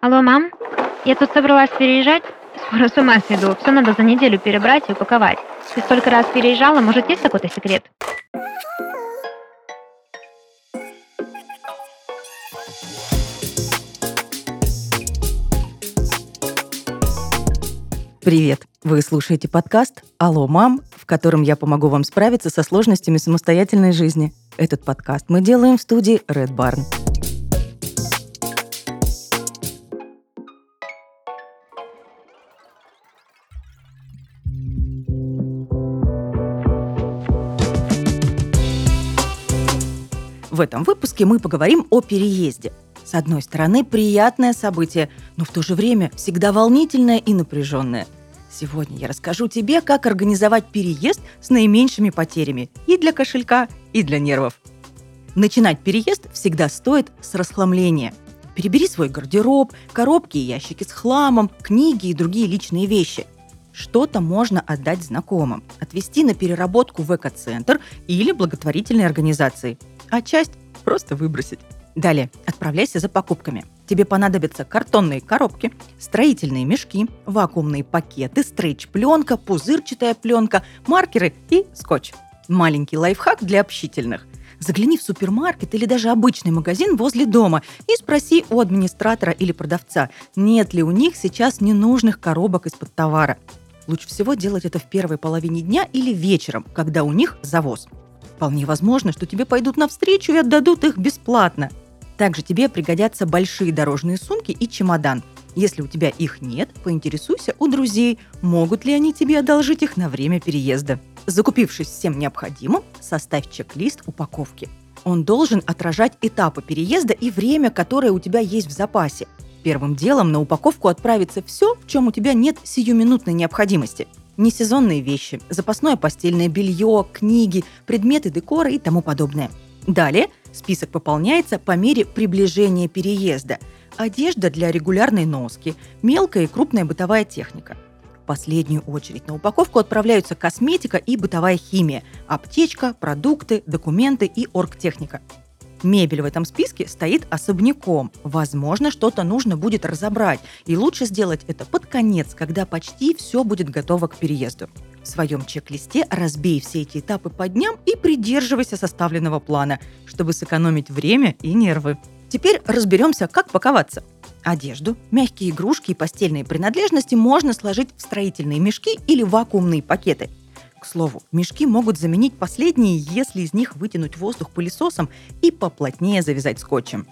Алло, мам? Я тут собралась переезжать. Скоро с ума сойду. Все надо за неделю перебрать и упаковать. Ты столько раз переезжала, может, есть какой-то секрет? Привет! Вы слушаете подкаст «Алло, мам», в котором я помогу вам справиться со сложностями самостоятельной жизни. Этот подкаст мы делаем в студии Red Barn. В этом выпуске мы поговорим о переезде. С одной стороны, приятное событие, но в то же время всегда волнительное и напряженное. Сегодня я расскажу тебе, как организовать переезд с наименьшими потерями и для кошелька, и для нервов. Начинать переезд всегда стоит с расхламления. Перебери свой гардероб, коробки и ящики с хламом, книги и другие личные вещи – что-то можно отдать знакомым, отвезти на переработку в эко-центр или благотворительной организации – а часть просто выбросить. Далее, отправляйся за покупками. Тебе понадобятся картонные коробки, строительные мешки, вакуумные пакеты, стрейч-пленка, пузырчатая пленка, маркеры и скотч. Маленький лайфхак для общительных. Загляни в супермаркет или даже обычный магазин возле дома и спроси у администратора или продавца, нет ли у них сейчас ненужных коробок из-под товара. Лучше всего делать это в первой половине дня или вечером, когда у них завоз. Вполне возможно, что тебе пойдут навстречу и отдадут их бесплатно. Также тебе пригодятся большие дорожные сумки и чемодан. Если у тебя их нет, поинтересуйся у друзей, могут ли они тебе одолжить их на время переезда. Закупившись всем необходимым, составь чек-лист упаковки. Он должен отражать этапы переезда и время, которое у тебя есть в запасе. Первым делом на упаковку отправится все, в чем у тебя нет сиюминутной необходимости – несезонные вещи, запасное постельное белье, книги, предметы декора и тому подобное. Далее список пополняется по мере приближения переезда. Одежда для регулярной носки, мелкая и крупная бытовая техника. В последнюю очередь на упаковку отправляются косметика и бытовая химия, аптечка, продукты, документы и оргтехника. Мебель в этом списке стоит особняком. Возможно, что-то нужно будет разобрать, и лучше сделать это под конец, когда почти все будет готово к переезду. В своем чек-листе разбей все эти этапы по дням и придерживайся составленного плана, чтобы сэкономить время и нервы. Теперь разберемся, как паковаться. Одежду, мягкие игрушки и постельные принадлежности можно сложить в строительные мешки или вакуумные пакеты – слову, мешки могут заменить последние, если из них вытянуть воздух пылесосом и поплотнее завязать скотчем.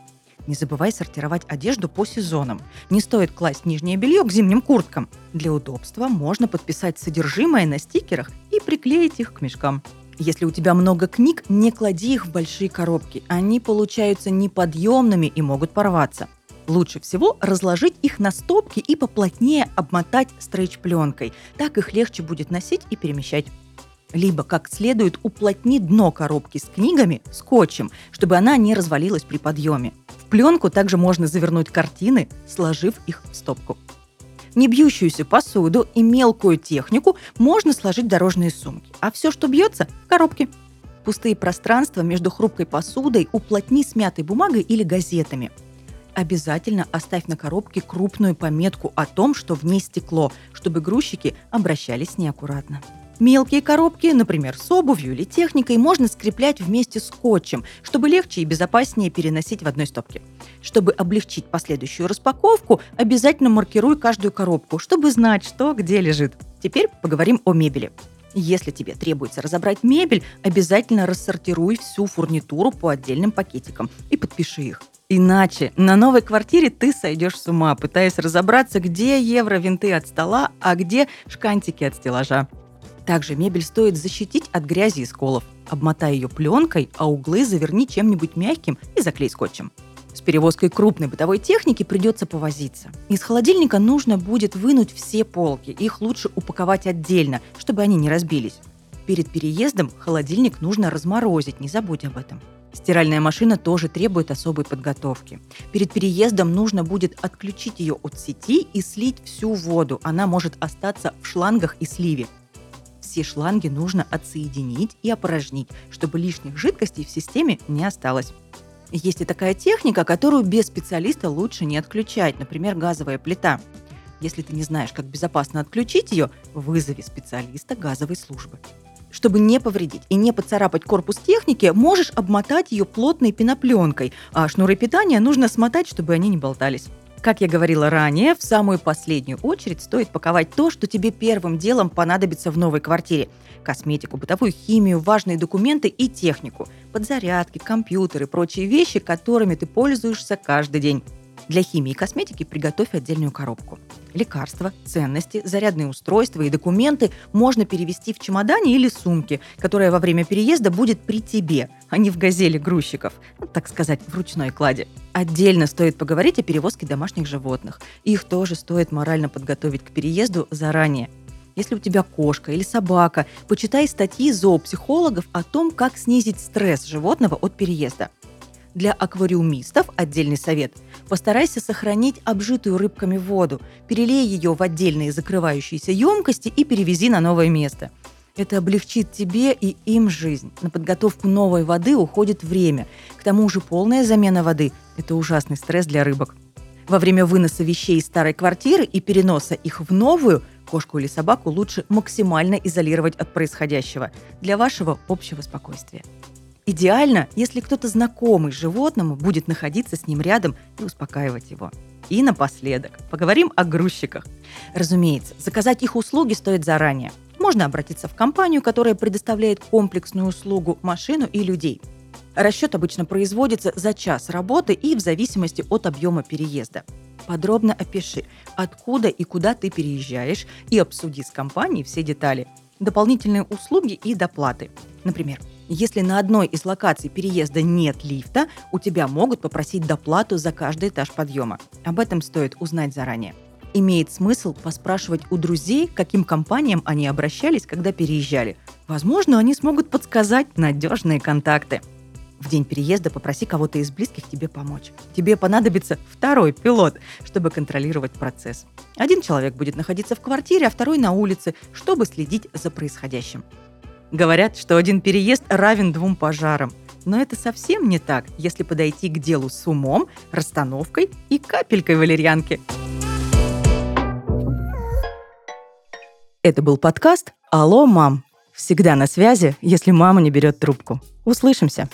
Не забывай сортировать одежду по сезонам. Не стоит класть нижнее белье к зимним курткам. Для удобства можно подписать содержимое на стикерах и приклеить их к мешкам. Если у тебя много книг, не клади их в большие коробки. Они получаются неподъемными и могут порваться. Лучше всего разложить их на стопки и поплотнее обмотать стрейч-пленкой. Так их легче будет носить и перемещать. Либо как следует уплотни дно коробки с книгами скотчем, чтобы она не развалилась при подъеме. В пленку также можно завернуть картины, сложив их в стопку. Небьющуюся посуду и мелкую технику можно сложить в дорожные сумки, а все, что бьется – в коробки. Пустые пространства между хрупкой посудой уплотни смятой бумагой или газетами – обязательно оставь на коробке крупную пометку о том, что в ней стекло, чтобы грузчики обращались неаккуратно. Мелкие коробки, например, с обувью или техникой, можно скреплять вместе скотчем, чтобы легче и безопаснее переносить в одной стопке. Чтобы облегчить последующую распаковку, обязательно маркируй каждую коробку, чтобы знать, что где лежит. Теперь поговорим о мебели. Если тебе требуется разобрать мебель, обязательно рассортируй всю фурнитуру по отдельным пакетикам и подпиши их. Иначе на новой квартире ты сойдешь с ума, пытаясь разобраться, где евро-винты от стола, а где шкантики от стеллажа. Также мебель стоит защитить от грязи и сколов. Обмотай ее пленкой, а углы заверни чем-нибудь мягким и заклей скотчем. С перевозкой крупной бытовой техники придется повозиться. Из холодильника нужно будет вынуть все полки. Их лучше упаковать отдельно, чтобы они не разбились. Перед переездом холодильник нужно разморозить, не забудь об этом. Стиральная машина тоже требует особой подготовки. Перед переездом нужно будет отключить ее от сети и слить всю воду. Она может остаться в шлангах и сливе. Все шланги нужно отсоединить и опорожнить, чтобы лишних жидкостей в системе не осталось. Есть и такая техника, которую без специалиста лучше не отключать, например, газовая плита. Если ты не знаешь, как безопасно отключить ее, вызови специалиста газовой службы. Чтобы не повредить и не поцарапать корпус техники, можешь обмотать ее плотной пенопленкой, а шнуры питания нужно смотать, чтобы они не болтались. Как я говорила ранее, в самую последнюю очередь стоит паковать то, что тебе первым делом понадобится в новой квартире. Косметику, бытовую химию, важные документы и технику. Подзарядки, компьютеры, прочие вещи, которыми ты пользуешься каждый день. Для химии и косметики приготовь отдельную коробку. Лекарства, ценности, зарядные устройства и документы можно перевести в чемодане или сумке, которая во время переезда будет при тебе, а не в газели грузчиков, ну, так сказать, в ручной кладе. Отдельно стоит поговорить о перевозке домашних животных. Их тоже стоит морально подготовить к переезду заранее. Если у тебя кошка или собака, почитай статьи зоопсихологов о том, как снизить стресс животного от переезда. Для аквариумистов отдельный совет. Постарайся сохранить обжитую рыбками воду, перелей ее в отдельные закрывающиеся емкости и перевези на новое место. Это облегчит тебе и им жизнь. На подготовку новой воды уходит время. К тому же полная замена воды – это ужасный стресс для рыбок. Во время выноса вещей из старой квартиры и переноса их в новую, кошку или собаку лучше максимально изолировать от происходящего для вашего общего спокойствия. Идеально, если кто-то знакомый животному будет находиться с ним рядом и успокаивать его. И напоследок поговорим о грузчиках. Разумеется, заказать их услуги стоит заранее. Можно обратиться в компанию, которая предоставляет комплексную услугу машину и людей. Расчет обычно производится за час работы и в зависимости от объема переезда. Подробно опиши, откуда и куда ты переезжаешь, и обсуди с компанией все детали. Дополнительные услуги и доплаты. Например, если на одной из локаций переезда нет лифта, у тебя могут попросить доплату за каждый этаж подъема. Об этом стоит узнать заранее. Имеет смысл поспрашивать у друзей, к каким компаниям они обращались, когда переезжали. Возможно, они смогут подсказать надежные контакты. В день переезда попроси кого-то из близких тебе помочь. Тебе понадобится второй пилот, чтобы контролировать процесс. Один человек будет находиться в квартире, а второй на улице, чтобы следить за происходящим. Говорят, что один переезд равен двум пожарам. Но это совсем не так, если подойти к делу с умом, расстановкой и капелькой валерьянки. Это был подкаст «Алло, мам». Всегда на связи, если мама не берет трубку. Услышимся.